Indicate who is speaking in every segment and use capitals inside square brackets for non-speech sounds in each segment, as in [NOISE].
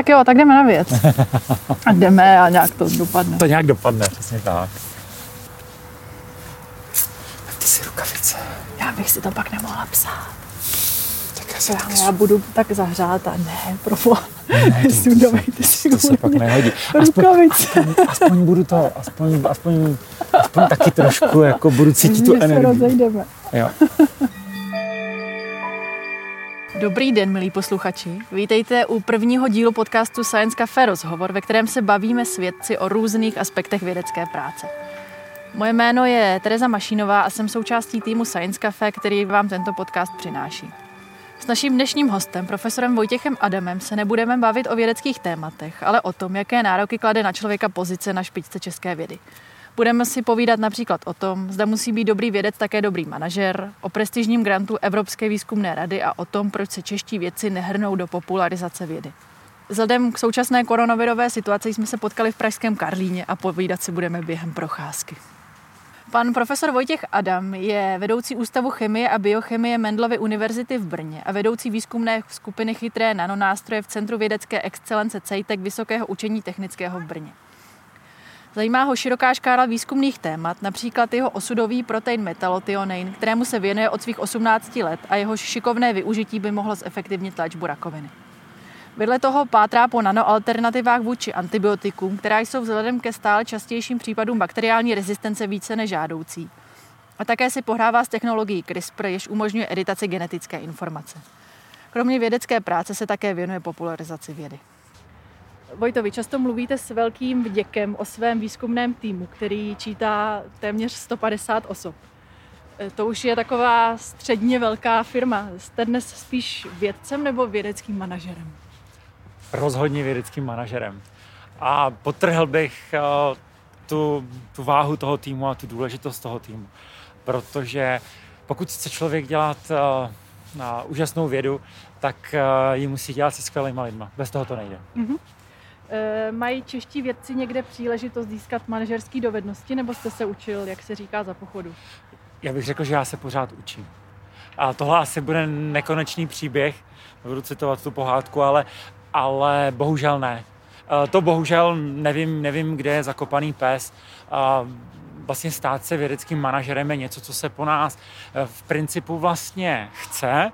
Speaker 1: tak jo, tak jdeme na věc. [LAUGHS] A jdeme a nějak to dopadne.
Speaker 2: To nějak dopadne, přesně tak. Tak ty si rukavice.
Speaker 1: Já bych si to pak nemohla psát.
Speaker 2: Tak já si taky
Speaker 1: Já, já budu tak zahřát a ne, proboha.
Speaker 2: Ne, [LAUGHS] to-
Speaker 1: Sundavejte si
Speaker 2: to se pak
Speaker 1: kvůli mě
Speaker 2: nehodí. Aspoň,
Speaker 1: rukavice.
Speaker 2: aspoň budu to, aspoň, aspoň, aspoň taky trošku, jako budu cítit tu
Speaker 1: Že se
Speaker 2: energii.
Speaker 1: rozejdeme.
Speaker 2: Jo. [LAUGHS]
Speaker 1: Dobrý den, milí posluchači. Vítejte u prvního dílu podcastu Science Café Rozhovor, ve kterém se bavíme s vědci o různých aspektech vědecké práce. Moje jméno je Tereza Mašínová a jsem součástí týmu Science Café, který vám tento podcast přináší. S naším dnešním hostem, profesorem Vojtěchem Adamem, se nebudeme bavit o vědeckých tématech, ale o tom, jaké nároky klade na člověka pozice na špičce české vědy. Budeme si povídat například o tom, zda musí být dobrý vědec také dobrý manažer, o prestižním grantu Evropské výzkumné rady a o tom, proč se čeští vědci nehrnou do popularizace vědy. Vzhledem k současné koronavirové situaci jsme se potkali v pražském Karlíně a povídat si budeme během procházky. Pan profesor Vojtěch Adam je vedoucí Ústavu chemie a biochemie Mendlovy univerzity v Brně a vedoucí výzkumné skupiny chytré nanonástroje v Centru vědecké excelence CEITEC Vysokého učení technického v Brně. Zajímá ho široká škála výzkumných témat, například jeho osudový protein metalotionein, kterému se věnuje od svých 18 let a jeho šikovné využití by mohlo zefektivnit léčbu rakoviny. Vedle toho pátrá po nanoalternativách vůči antibiotikům, která jsou vzhledem ke stále častějším případům bakteriální rezistence více nežádoucí. A také si pohrává s technologií CRISPR, jež umožňuje editaci genetické informace. Kromě vědecké práce se také věnuje popularizaci vědy. Vojto, vy často mluvíte s velkým vděkem o svém výzkumném týmu, který čítá téměř 150 osob. E, To už je taková středně velká firma. Jste dnes spíš vědcem nebo vědeckým manažerem?
Speaker 2: rozhodně vědeckým manažerem. A potrhl bych eh, tu, tu váhu toho týmu a tu důležitost toho týmu. Protože pokud chce člověk dělat na úžasnou vědu, tak ji musí dělat se skvělýma lidma. Bez toho to nejde.
Speaker 1: E, Mají čeští vědci někde příležitost získat manažerské dovednosti, nebo jste se učil, jak se říká, za pochodu?
Speaker 2: Já bych řekl, že já se pořád učím. A tohle asi bude nekonečný příběh, budu citovat tu pohádku, ale, ale bohužel ne. Eh, To bohužel nevím, nevím, kde je zakopaný pes. Vlastně stát se vědeckým manažerem je něco, co se po nás eh, v principu vlastně chce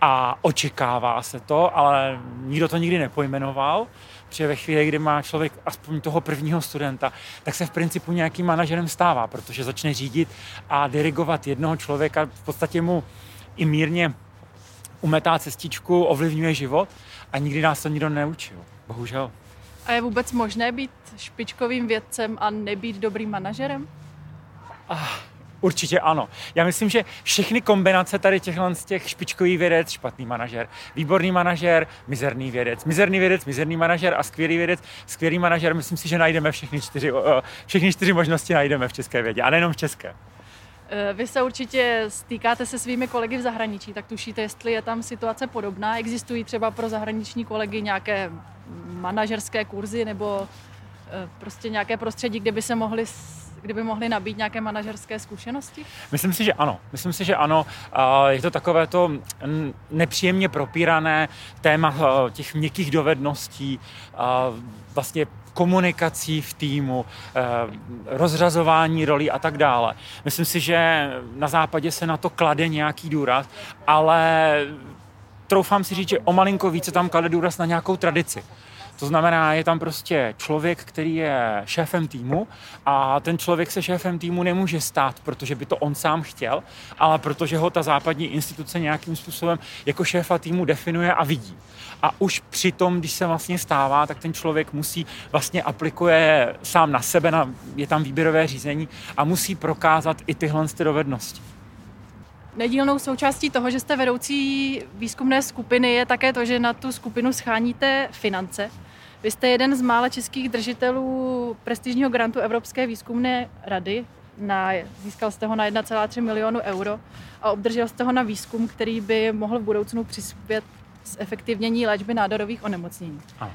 Speaker 2: a očekává se to, ale nikdo to nikdy nepojmenoval. Protože ve chvíli, kdy má člověk aspoň toho prvního studenta, tak se v principu nějakým manažerem stává, protože začne řídit a dirigovat jednoho člověka, v podstatě mu i mírně umetá cestičku, ovlivňuje život a nikdy nás to nikdo neučil. Bohužel.
Speaker 1: A je vůbec možné být špičkovým vědcem a nebýt dobrým manažerem?
Speaker 2: Určitě ano. Já myslím, že všechny kombinace tady těchhle z těch špičkový vědec, špatný manažer, výborný manažer, mizerný vědec, mizerný vědec, mizerný manažer a skvělý vědec, skvělý manažer. Myslím si, že najdeme všechny čtyři, všechny čtyři možnosti najdeme v české vědě a nejenom v české.
Speaker 1: E, Vy se určitě stýkáte se svými kolegy v zahraničí, tak tušíte, jestli je tam situace podobná. Existují třeba pro zahraniční kolegy nějaké manažerské kurzy nebo e, prostě nějaké prostředí, kde by se mohli, s- kde by mohli nabít nějaké manažerské zkušenosti?
Speaker 2: Myslím si, že ano. Myslím si, že ano. Je to takové to nepříjemně propírané téma eh, těch měkkých dovedností, vlastně komunikací v týmu, eh, rozřazování rolí a tak dále. Myslím si, že na západě se na to klade nějaký důraz, ale troufám si říct, že o malinko více tam klade důraz na nějakou tradici. To znamená, je tam prostě člověk, který je šéfem týmu a ten člověk se šéfem týmu nemůže stát, protože by to on sám chtěl, ale protože ho ta západní instituce nějakým způsobem jako šéfa týmu definuje a vidí. A už při tom, když se vlastně stává, tak ten člověk musí vlastně aplikuje sám na sebe, na, je tam výběrové řízení a musí prokázat i tyhle ty dovednosti.
Speaker 1: Nedílnou součástí toho, že jste vedoucí výzkumné skupiny, je také to, že na tu skupinu scháníte finance. Vy jste jeden z mála českých držitelů prestižního grantu Evropské výzkumné rady. Na, získal jste ho na 1,3 milionu euro a obdržel jste ho na výzkum, který by mohl v budoucnu přispět z efektivnění léčby nádorových onemocnění.
Speaker 2: Ano.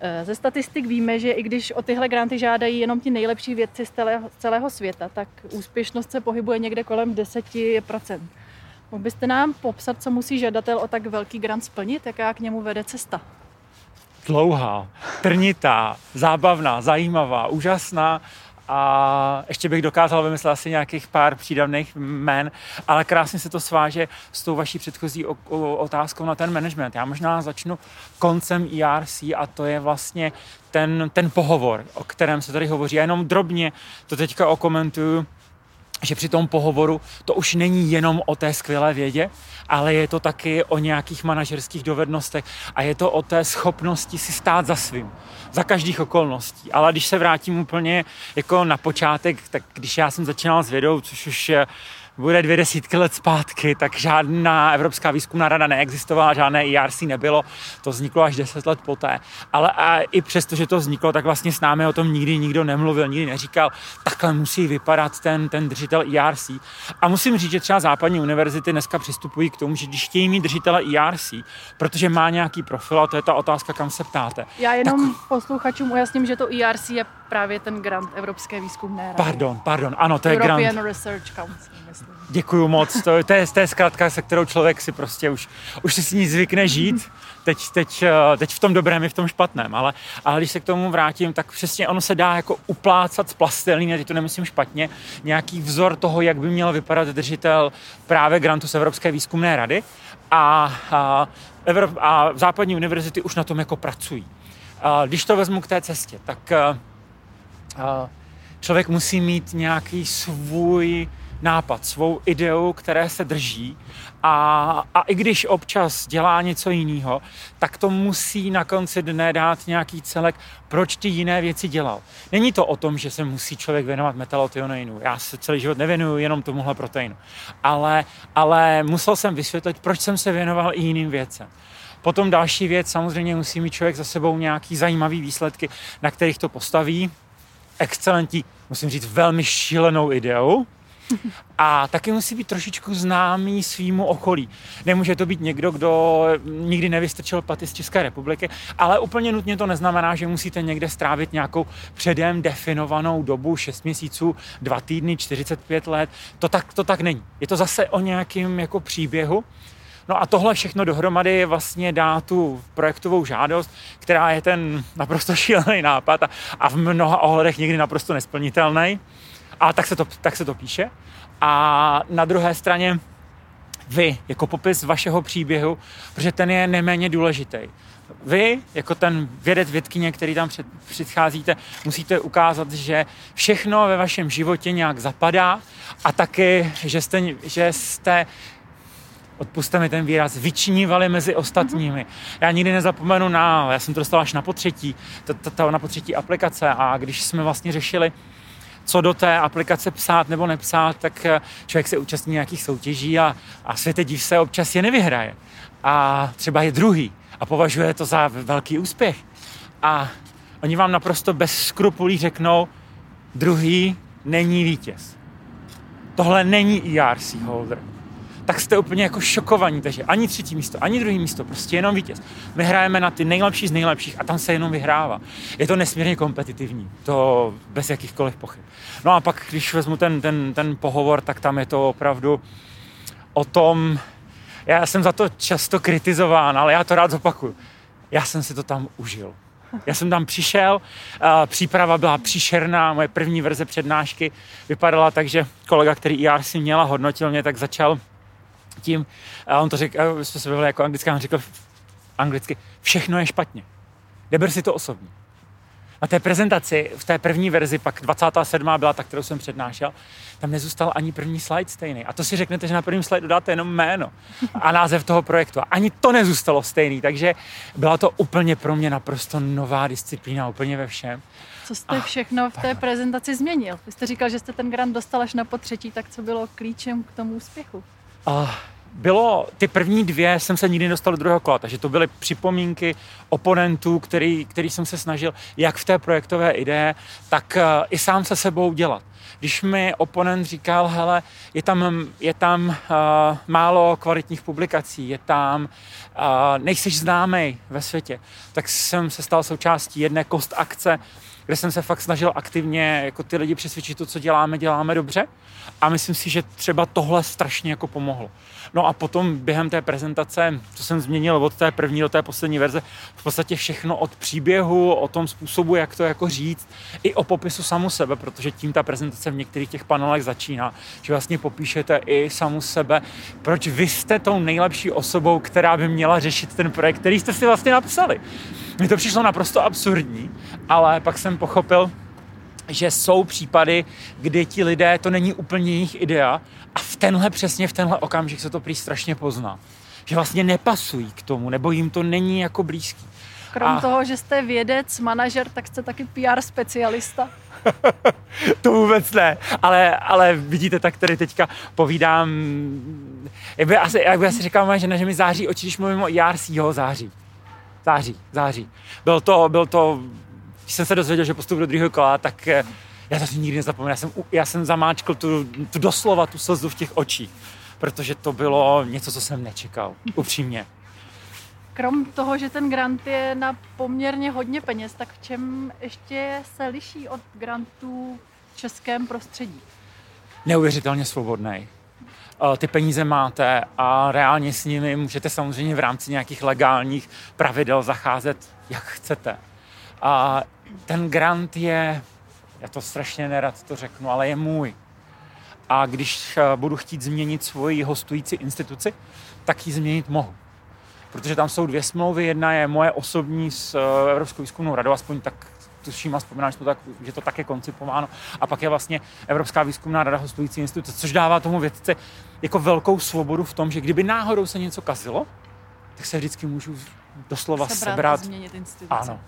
Speaker 1: Eh, Ze statistik víme, že i když o tyhle granty žádají jenom ti nejlepší vědci z celého, z celého světa, tak úspěšnost se pohybuje někde kolem 10%. Mohl byste nám popsat, co musí žadatel o tak velký grant splnit, jaká k němu vede cesta?
Speaker 2: Dlouhá, trnitá, zábavná, zajímavá, úžasná a ještě bych dokázal vymyslet asi nějakých pár přídavných jmén, ale krásně se to sváže s tou vaší předchozí otázkou na ten management. Já možná začnu koncem ERC a to je vlastně ten, ten pohovor, o kterém se tady hovoří. Já jenom drobně to teďka okomentuju, že při tom pohovoru to už není jenom o té skvělé vědě, ale je to taky o nějakých manažerských dovednostech a je to o té schopnosti si stát za svým, za každých okolností. Ale když se vrátím úplně jako na počátek, tak když já jsem začínal s vědou, což už bude dvě desítky let zpátky, tak žádná Evropská výzkumná rada neexistovala, žádné ERC nebylo, to vzniklo až deset let poté. Ale a i přesto, že to vzniklo, tak vlastně s námi o tom nikdy nikdo nemluvil, nikdy neříkal, takhle musí vypadat ten, ten držitel ERC. A musím říct, že třeba západní univerzity dneska přistupují k tomu, že když chtějí mít držitele ERC, protože má nějaký profil, a to je ta otázka, kam se ptáte.
Speaker 1: Já jenom tak... posluchačům ujasním, že to ERC je právě ten grant Evropské výzkumné rady.
Speaker 2: Pardon, pardon, ano, to
Speaker 1: European
Speaker 2: je
Speaker 1: grant. European Research Council, myslím.
Speaker 2: Děkuju moc, to, to, je, to je zkrátka, se kterou člověk si prostě už, už si s ní zvykne žít, teď, teď, eh, teď v tom dobrém i v tom špatném, ale, ale když se k tomu vrátím, tak přesně ono se dá jako uplácat z plastelíny, teď to nemyslím špatně, nějaký vzor toho, jak by měl vypadat držitel právě grantu z Evropské výzkumné rady. A, a, Evrop, a západní univerzity už na tom jako pracují. A když to vezmu k té cestě, tak a, eh, a, člověk musí mít nějaký svůj nápad, svou ideu, které se drží a, a i když občas dělá něco jiného, tak to musí na konci dne dát nějaký celek, proč ty jiné věci dělal. Není to o tom, že se musí člověk věnovat metalotioneinu. Já se celý život nevěnuju jenom tomuhle proteinu. Ale, ale musel jsem vysvětlit, proč jsem se věnoval i jiným věcem. Potom další věc, samozřejmě musí mít člověk za sebou nějaký zajímavý výsledky, na kterých to postaví. Excelentní, musím říct, velmi šílenou ideu, a taky musí být trošičku známý svýmu okolí. Nemůže to být někdo, kdo nikdy nevystrčil paty z České republiky, ale úplně nutně to neznamená, že musíte někde strávit nějakou předem definovanou dobu, 6 měsíců, 2 týdny, 45 let. To tak, to tak není. Je to zase o nějakém jako příběhu. No a tohle všechno dohromady vlastně dá tu projektovou žádost, která je ten naprosto šílený nápad a, a v mnoha ohledech někdy naprosto nesplnitelný. A tak se to, tak se to píše. A na druhé straně vy, jako popis vašeho příběhu, protože ten je neméně důležitý. Vy, jako ten vědec, vědkyně, který tam před, přicházíte, musíte ukázat, že všechno ve vašem životě nějak zapadá a taky, že jste, že jste odpuste mi ten výraz, vyčnívali mezi ostatními. Mm-hmm. Já nikdy nezapomenu na, já jsem to dostal až na potřetí, to, to, to na potřetí aplikace a když jsme vlastně řešili, co do té aplikace psát nebo nepsát, tak eh, člověk se účastní nějakých soutěží a, a světe div se občas je nevyhraje. A třeba je druhý a považuje to za velký úspěch. A oni vám naprosto bez skrupulí řeknou, druhý není vítěz. Tohle není ERC holder tak jste úplně jako šokovaní, takže ani třetí místo, ani druhý místo, prostě jenom vítěz. My hrajeme na ty nejlepší z nejlepších a tam se jenom vyhrává. Je to nesmírně kompetitivní, to bez jakýchkoliv pochyb. No a pak, když vezmu ten, ten, ten pohovor, tak tam je to opravdu o tom, já jsem za to často kritizován, ale já to rád zopakuju. Já jsem si to tam užil. Já jsem tam přišel, příprava byla příšerná, moje první verze přednášky vypadala tak, že kolega, který IR si měla, hodnotil mě, tak začal tím, a on to řekl, jsme se bavili jako anglicky, on řekl anglicky, všechno je špatně. Neber si to osobně. Na té prezentaci, v té první verzi, pak 27. byla ta, kterou jsem přednášel, tam nezůstal ani první slide stejný. A to si řeknete, že na prvním slide dáte jenom jméno a název toho projektu. A ani to nezůstalo stejný, takže byla to úplně pro mě naprosto nová disciplína, úplně ve všem.
Speaker 1: Co jste všechno v té prezentaci změnil? Vy jste říkal, že jste ten grant dostal až na potřetí, tak co bylo klíčem k tomu úspěchu?
Speaker 2: Uh, bylo, ty první dvě jsem se nikdy nedostal do druhého kola, takže to byly připomínky oponentů, který, který jsem se snažil jak v té projektové ideje, tak uh, i sám se sebou dělat. Když mi oponent říkal, hele, je tam, je tam uh, málo kvalitních publikací, je tam, uh, nejseš známý ve světě, tak jsem se stal součástí jedné kost akce, kde jsem se fakt snažil aktivně jako ty lidi přesvědčit, to, co děláme, děláme dobře. A myslím si, že třeba tohle strašně jako pomohlo. No a potom během té prezentace, co jsem změnil od té první do té poslední verze, v podstatě všechno od příběhu, o tom způsobu, jak to jako říct, i o popisu samu sebe, protože tím ta prezentace v některých těch panelech začíná, že vlastně popíšete i samu sebe, proč vy jste tou nejlepší osobou, která by měla řešit ten projekt, který jste si vlastně napsali. Mně to přišlo naprosto absurdní, ale pak jsem pochopil, že jsou případy, kdy ti lidé, to není úplně jejich idea a v tenhle přesně v tenhle okamžik se to prý strašně pozná. Že vlastně nepasují k tomu, nebo jim to není jako blízký.
Speaker 1: Krom a... toho, že jste vědec, manažer, tak jste taky PR specialista. [LAUGHS]
Speaker 2: to vůbec ne, ale, ale vidíte, tak tady teďka povídám, jak by asi, jak by asi říkal moje žena, že mi září oči, když mluvím o ERC, jo, září. Září, září. Byl to, byl to, když jsem se dozvěděl, že postup do druhého kola, tak eh, já to si nikdy nezapomenu. Já jsem, já jsem zamáčkl tu, tu doslova tu slzu v těch očích, protože to bylo něco, co jsem nečekal, upřímně.
Speaker 1: Krom toho, že ten grant je na poměrně hodně peněz, tak v čem ještě se liší od grantů v českém prostředí?
Speaker 2: Neuvěřitelně svobodný. Eh, ty peníze máte a reálně s nimi můžete samozřejmě v rámci nějakých legálních pravidel zacházet, jak chcete. A ten grant je, já to strašně nerad to řeknu, ale je můj. A když eh, budu chtít změnit svoji hostující instituci, tak ji změnit mohu. Protože tam jsou dvě smlouvy. Jedna je moje osobní s eh, Evropskou výzkumnou radou, aspoň tak tuším a vzpomínám, že to, tak, že to tak je koncipováno. A pak je vlastně Evropská výzkumná rada hostující instituce, což dává tomu vědce jako velkou svobodu v tom, že kdyby náhodou se něco kazilo, tak se vždycky můžu doslova sebrat. sebrat.
Speaker 1: Změnit instituce.
Speaker 2: Ano.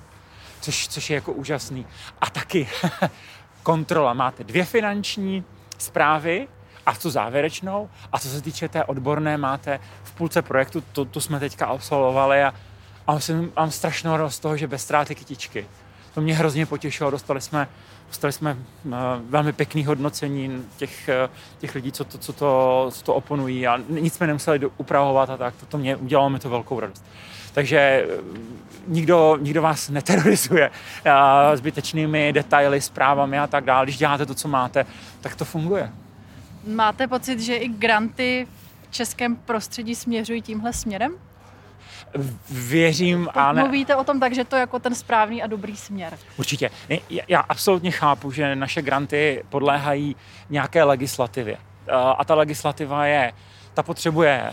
Speaker 2: Což, což je jako úžasný. A taky [LAUGHS] kontrola. Máte dvě finanční zprávy a tu závěrečnou. A co se týče té odborné, máte v půlce projektu, to, to jsme teďka absolvovali a, a mám, mám strašnou radost z toho, že bez ztráty kytičky to mě hrozně potěšilo. Dostali jsme, dostali jsme uh, velmi pěkný hodnocení těch, uh, těch lidí, co to, co, to, co to oponují a nic jsme nemuseli upravovat a tak. To, to mě udělalo mi to velkou radost. Takže eh, nikdo, nikdo vás neterorizuje zbytečnými detaily, zprávami a tak dále. Když děláte to, co máte, tak to funguje.
Speaker 1: Máte pocit, že i granty v českém prostředí směřují tímhle směrem?
Speaker 2: Věřím
Speaker 1: a ne... Mluvíte o tom tak, že to je jako ten správný a dobrý směr.
Speaker 2: Určitě. Já absolutně chápu, že naše granty podléhají nějaké legislativě. A ta legislativa je, ta potřebuje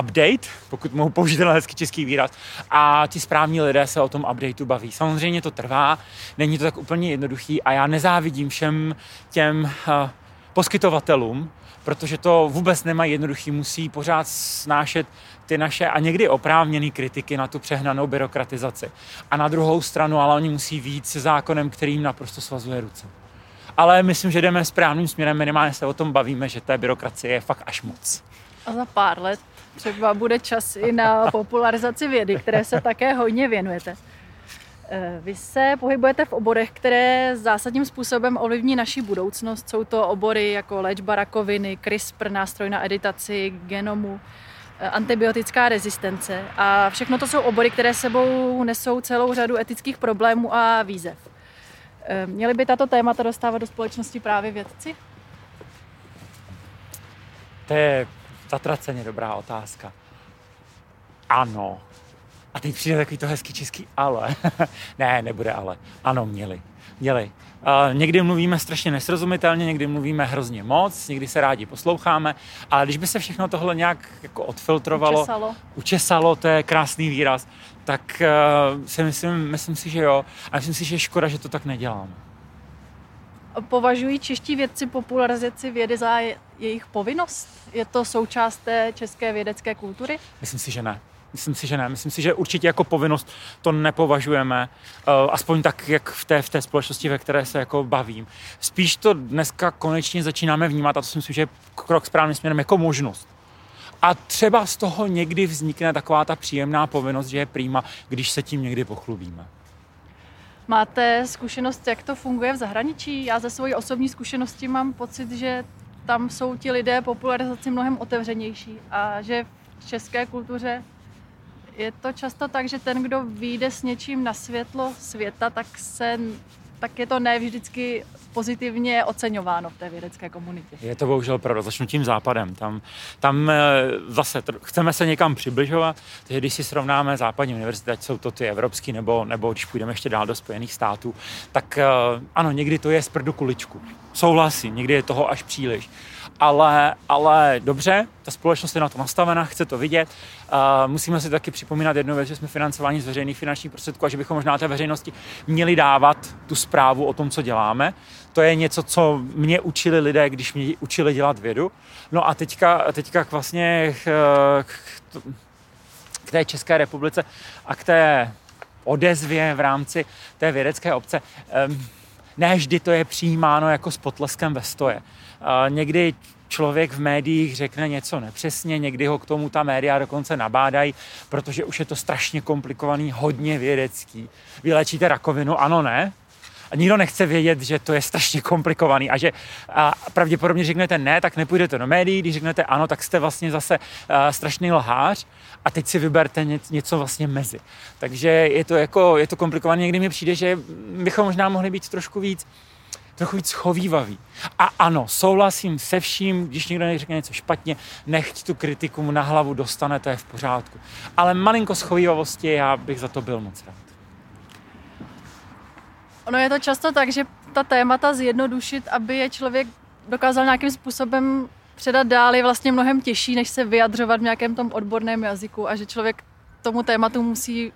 Speaker 2: update, pokud mohu použít ten hezký český výraz, a ti správní lidé se o tom updateu baví. Samozřejmě to trvá, není to tak úplně jednoduchý a já nezávidím všem těm poskytovatelům, protože to vůbec nemají jednoduchý, musí pořád snášet ty naše a někdy oprávněné kritiky na tu přehnanou byrokratizaci. A na druhou stranu, ale oni musí víc se zákonem, který jim naprosto svazuje ruce. Ale myslím, že jdeme správným směrem, minimálně se o tom bavíme, že té byrokracie je fakt až moc.
Speaker 1: A za pár let třeba bude čas i na popularizaci vědy, které se také hodně věnujete. Eh, vy se pohybujete v oborech, které zásadním způsobem ovlivní naši budoucnost. Jsou to obory jako léčba rakoviny, CRISPR, nástroj na editaci genomu, antibiotická rezistence. A všechno to jsou obory, které sebou nesou celou řadu etických problémů a výzev. Eh, měli by tato témata dostávat do společnosti právě vědci?
Speaker 2: To je zatraceně dobrá otázka. Ano, a teď přijde takový to hezký český ale. [LAUGHS] ne, nebude ale. Ano, měli. Měli. Uh, někdy mluvíme strašně nesrozumitelně, někdy mluvíme hrozně moc, někdy se rádi posloucháme, ale když by se všechno tohle nějak jako odfiltrovalo,
Speaker 1: učesalo,
Speaker 2: učesalo to je krásný výraz, tak uh, si myslím, myslím si, že jo. A myslím si, že je škoda, že to tak neděláme.
Speaker 1: Považují čeští vědci popularizaci vědy za jejich povinnost? Je to součást té české vědecké kultury?
Speaker 2: Myslím si, že ne. Myslím si, že ne. Myslím si, že určitě jako povinnost to nepovažujeme, uh, aspoň tak, jak v té, v té společnosti, ve které se jako bavím. Spíš to dneska konečně začínáme vnímat, a to si myslím, že je krok správným směrem, jako možnost. A třeba z toho někdy vznikne taková ta příjemná povinnost, že je prýma, když se tím někdy pochlubíme.
Speaker 1: Máte zkušenost, jak to funguje v zahraničí? Já ze svojí osobní zkušenosti mám pocit, že tam jsou ti lidé popularizaci mnohem otevřenější a že v české kultuře je to často tak, že ten, kdo vyjde s něčím na světlo světa, tak, se, tak je to ne vždycky pozitivně oceňováno v té vědecké komunitě.
Speaker 2: Je to bohužel pravda. Začnu tím západem. Tam, tam eh, zase chceme se někam přibližovat, takže když si srovnáme západní univerzity, ať jsou to ty evropský, nebo, nebo když půjdeme ještě dál do Spojených států, tak eh, ano, někdy to je z prdu kuličku. Souhlasím, někdy je toho až příliš ale, ale dobře, ta společnost je na to nastavena, chce to vidět. Uh, musíme si taky připomínat jednu věc, že jsme financováni z veřejných finančních prostředků a že bychom možná té veřejnosti měli dávat tu zprávu o tom, co děláme. To je něco, co mě učili lidé, když mě učili dělat vědu. No a teďka, teďka k vlastně k, k, k té České republice a k té odezvě v rámci té vědecké obce. Um, ne vždy to je přijímáno jako s potleskem ve stoje. Někdy člověk v médiích řekne něco nepřesně, někdy ho k tomu ta média dokonce nabádají, protože už je to strašně komplikovaný, hodně vědecký. Vylečíte rakovinu, ano, ne? A nikdo nechce vědět, že to je strašně komplikovaný a že a pravděpodobně řeknete ne, tak nepůjdete do médií, když řeknete ano, tak jste vlastně zase uh, strašný lhář a teď si vyberte něco vlastně mezi. Takže je to jako, je to komplikované, někdy mi přijde, že bychom možná mohli být trošku víc trochu víc chovývavý. A ano, souhlasím se vším, když někdo řekne něco špatně, nechť tu kritiku mu na hlavu dostane, to je v pořádku. Ale malinko schovývavosti, já bych za to byl moc rád.
Speaker 1: Ono je to často tak, že ta témata zjednodušit, aby je člověk dokázal nějakým způsobem předat dál, je vlastně mnohem těžší, než se vyjadřovat v nějakém tom odborném jazyku a že člověk tomu tématu musí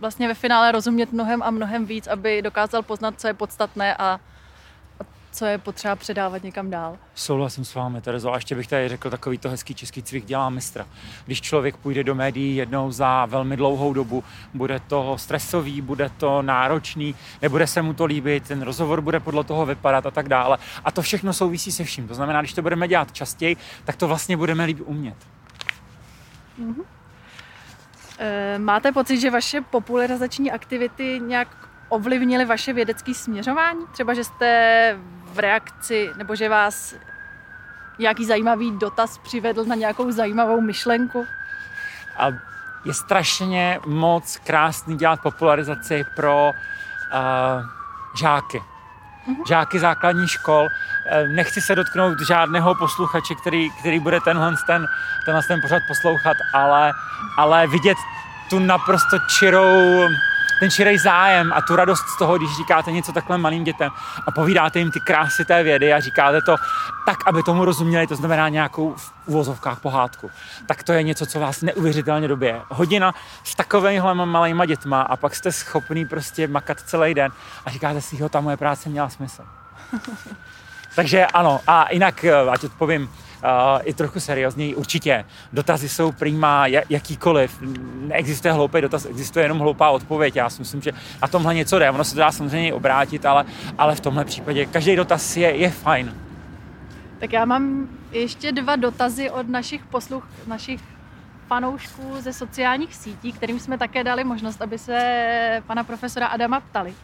Speaker 1: vlastně ve finále rozumět mnohem a mnohem víc, aby dokázal poznat, co je podstatné a co je potřeba předávat někam dál.
Speaker 2: Souhlasím s vámi, Terezo. A ještě bych tady řekl takový to hezký český cvik dělá mistra. Když člověk půjde do médií jednou za velmi dlouhou dobu, bude to stresový, bude to náročný, nebude se mu to líbit, ten rozhovor bude podle toho vypadat a tak dále. A to všechno souvisí se vším. To znamená, když to budeme dělat častěji, tak to vlastně budeme líp umět. Mm-hmm.
Speaker 1: Máte pocit, že vaše popularizační aktivity nějak ovlivnily vaše vědecké směřování? Třeba, že jste v reakci, nebo že vás nějaký zajímavý dotaz přivedl na nějakou zajímavou myšlenku?
Speaker 2: A je strašně moc krásný dělat popularizaci pro uh, žáky. Mm-hmm. Žáky základní škol. Eh, nechci se dotknout žádného posluchače, který, který bude tenhle ten, tenhle ten pořad poslouchat, ale, ale vidět tu naprosto čirou ten širej zájem a tu radost z toho, když říkáte něco takhle malým dětem a povídáte jim ty krásy té vědy a říkáte to tak, aby tomu rozuměli, to znamená nějakou v uvozovkách pohádku, tak to je něco, co vás neuvěřitelně době. Hodina s takovýmhle malýma dětma a pak jste schopný prostě makat celý den a říkáte si, jo, ta moje práce měla smysl. [LAUGHS] Takže ano, a jinak, eh, ať odpovím, i trochu seriózněji. Určitě dotazy jsou prýma jakýkoliv. Neexistuje hloupý dotaz, existuje jenom hloupá odpověď. Já si myslím, že na tomhle něco jde. Ono se dá samozřejmě obrátit, ale, ale v tomhle případě každý dotaz je, je fajn.
Speaker 1: Tak já mám ještě dva dotazy od našich posluch, našich fanoušků ze sociálních sítí, kterým jsme také dali možnost, aby se pana profesora Adama ptali.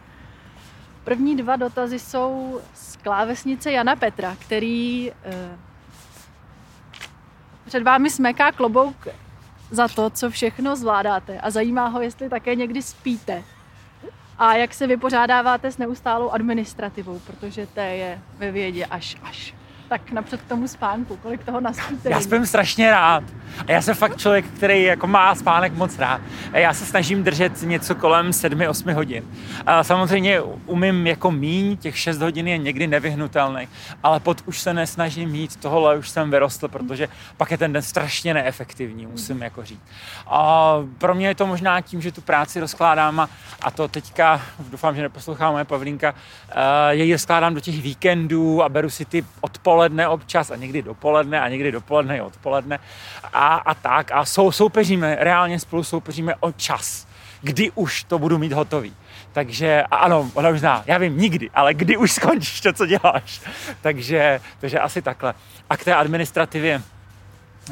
Speaker 1: První dva dotazy jsou z klávesnice Jana Petra, který eh, před vámi smeká klobouk za to, co všechno zvládáte. A zajímá ho, jestli také někdy spíte. A jak se vypořádáváte s neustálou administrativou, protože té je ve vědě až až tak napřed k tomu spánku, kolik toho naspíte?
Speaker 2: Já spím strašně rád. A já jsem fakt člověk, který jako má spánek moc rád. A já se snažím držet něco kolem 7-8 hodin. A samozřejmě umím jako míň, těch 6 hodin je někdy nevyhnutelný, ale pod už se nesnažím mít, tohle už jsem vyrostl, protože pak je ten den strašně neefektivní, musím jako říct. A pro mě je to možná tím, že tu práci rozkládám a, a to teďka, doufám, že neposlouchá moje Pavlínka, je ji rozkládám do těch víkendů a beru si ty odpoledne odpoledne občas a někdy dopoledne a někdy dopoledne i odpoledne a, a tak a sou, soupeříme, reálně spolu soupeříme o čas, kdy už to budu mít hotový. Takže ano, ona už zná, já vím nikdy, ale kdy už skončíš to, co děláš. [LAUGHS] takže, takže asi takhle. A k té administrativě,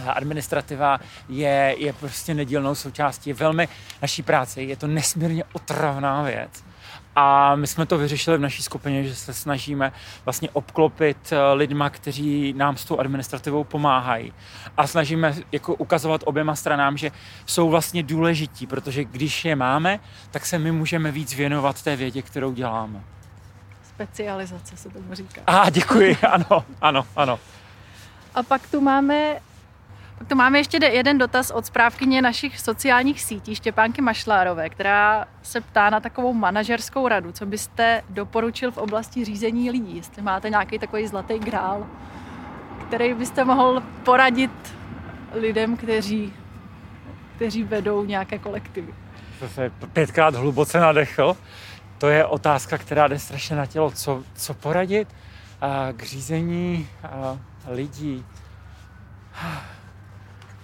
Speaker 2: administrativa je, je prostě nedílnou součástí velmi naší práce. Je to nesmírně otravná věc A my jsme to vyřešili v naší skupině, že se snažíme vlastně obklopit eh, lidma, kteří nám s tou administrativou pomáhají. A snažíme jako ukazovat oběma stranám, že jsou vlastně důležití, protože když je máme, tak se my můžeme víc věnovat té vědě, kterou děláme.
Speaker 1: Specializace se tomu říká.
Speaker 2: A děkuji, [LAUGHS] ano, ano, ano.
Speaker 1: A pak tu máme pak tu máme ještě jeden dotaz od správkyně našich sociálních sítí, Štěpánky Mašlárové, která se ptá na takovou manažerskou radu. Co byste doporučil v oblasti řízení lidí? Jestli máte nějaký takový zlatý grál, který byste mohl poradit lidem, kteří, kteří vedou nějaké kolektivy.
Speaker 2: To se pětkrát hluboce nadechl. To je otázka, která jde strašně na tělo. Co, co poradit k řízení lidí?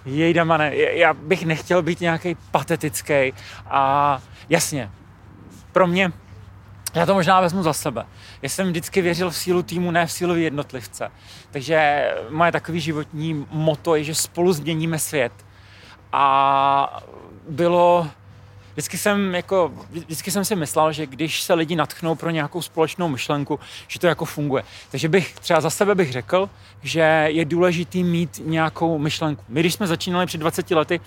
Speaker 2: Jej, Damane, já bych nechtěl být nějaký patetický a jasně, pro mě, já to možná vezmu za sebe. Já jsem vždycky věřil v sílu týmu, ne v sílu jednotlivce. Takže moje takový životní moto je, že spolu změníme svět. A bylo vždycky jsem, jako, vždycky jsem si myslel, že když se lidi natchnou pro nějakou společnou myšlenku, že to jako funguje. Takže bych třeba za sebe bych řekl, že je důležitý mít nějakou myšlenku. My, když jsme začínali před 20 lety,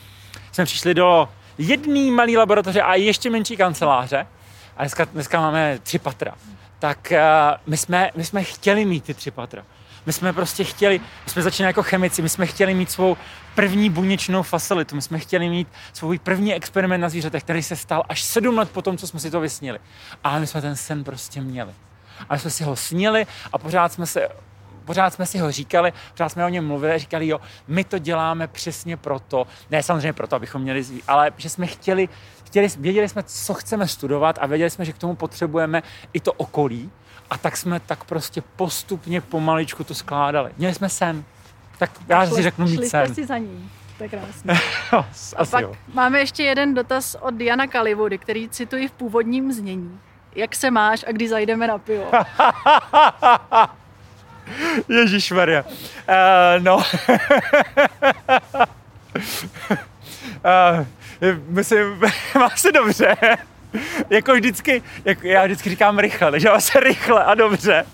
Speaker 2: jsme přišli do jedné malé laboratoře a ještě menší kanceláře a dneska, dneska máme tři patra. Tak uh, my, jsme, my jsme chtěli mít ty tři patra. My jsme prostě chtěli, my jsme začínali jako chemici, my jsme chtěli mít svou první buněčnou facilitu, my jsme chtěli mít svůj první experiment na zvířatech, který se stal až sedm let po tom, co jsme si to vysnili. Ale my jsme ten sen prostě měli. A my jsme si ho snili a pořád jsme se pořád jsme si ho říkali, pořád jsme o něm mluvili, říkali, jo, my to děláme přesně proto, ne samozřejmě proto, abychom měli zví, ale že jsme chtěli, chtěli, věděli jsme, co chceme studovat a věděli jsme, že k tomu potřebujeme i to okolí, a tak jsme tak prostě postupně pomaličku to skládali. Měli jsme sen. Tak já šli, si řeknu mít sen.
Speaker 1: Šli si za ním. To je krásné. [LAUGHS] a pak jo. máme ještě jeden dotaz od Diana Kalivody, který cituji v původním znění. Jak se máš a kdy zajdeme na pivo? [LAUGHS]
Speaker 2: Ježíš Maria. Uh, no. uh, [LAUGHS] myslím, má se dobře [LAUGHS] jako vždycky, jak já vždycky říkám rychle, takže se rychle a dobře.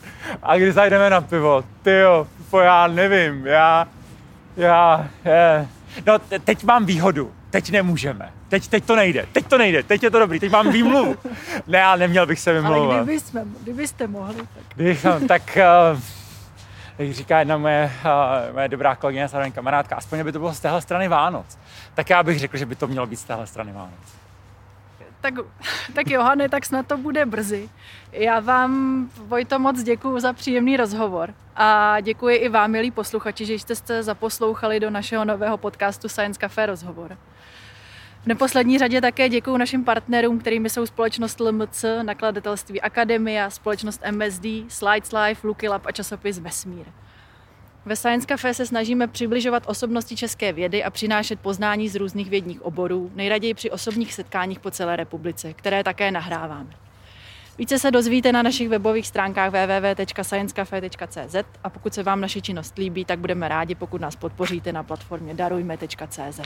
Speaker 2: A když zajdeme na pivo, ty jo, já nevím, já, já, je. No, teď mám výhodu, teď nemůžeme. Teď, teď to nejde, teď to nejde, teď je to dobrý, teď mám výmluvu. Ne, ale neměl bych se vymlouvat.
Speaker 1: Ale kdyby jsme, kdybyste mohli, tak...
Speaker 2: Kdybychom, tak, uh, jak říká jedna moje, uh, moje dobrá kolegyně, zároveň kamarádka, aspoň by to bylo z téhle strany Vánoc. Tak já bych řekl, že by to mělo být z téhle strany Vánoc.
Speaker 1: Tak, tak Johane, tak snad to bude brzy. Já vám, Vojto, moc děkuji za příjemný rozhovor a děkuji i vám, milí posluchači, že jste se zaposlouchali do našeho nového podcastu Science Café Rozhovor. V neposlední řadě také děkuji našim partnerům, kterými jsou společnost LMC, nakladatelství Akademia, společnost MSD, Slides Life, Lucky Lab a časopis Vesmír. Ve Science Café se snažíme přibližovat osobnosti české vědy a přinášet poznání z různých vědních oborů, nejraději při osobních setkáních po celé republice, které také nahráváme. Více se dozvíte na našich webových stránkách www.sciencecafe.cz a pokud se vám naše činnost líbí, tak budeme rádi, pokud nás podpoříte na platformě darujme.cz.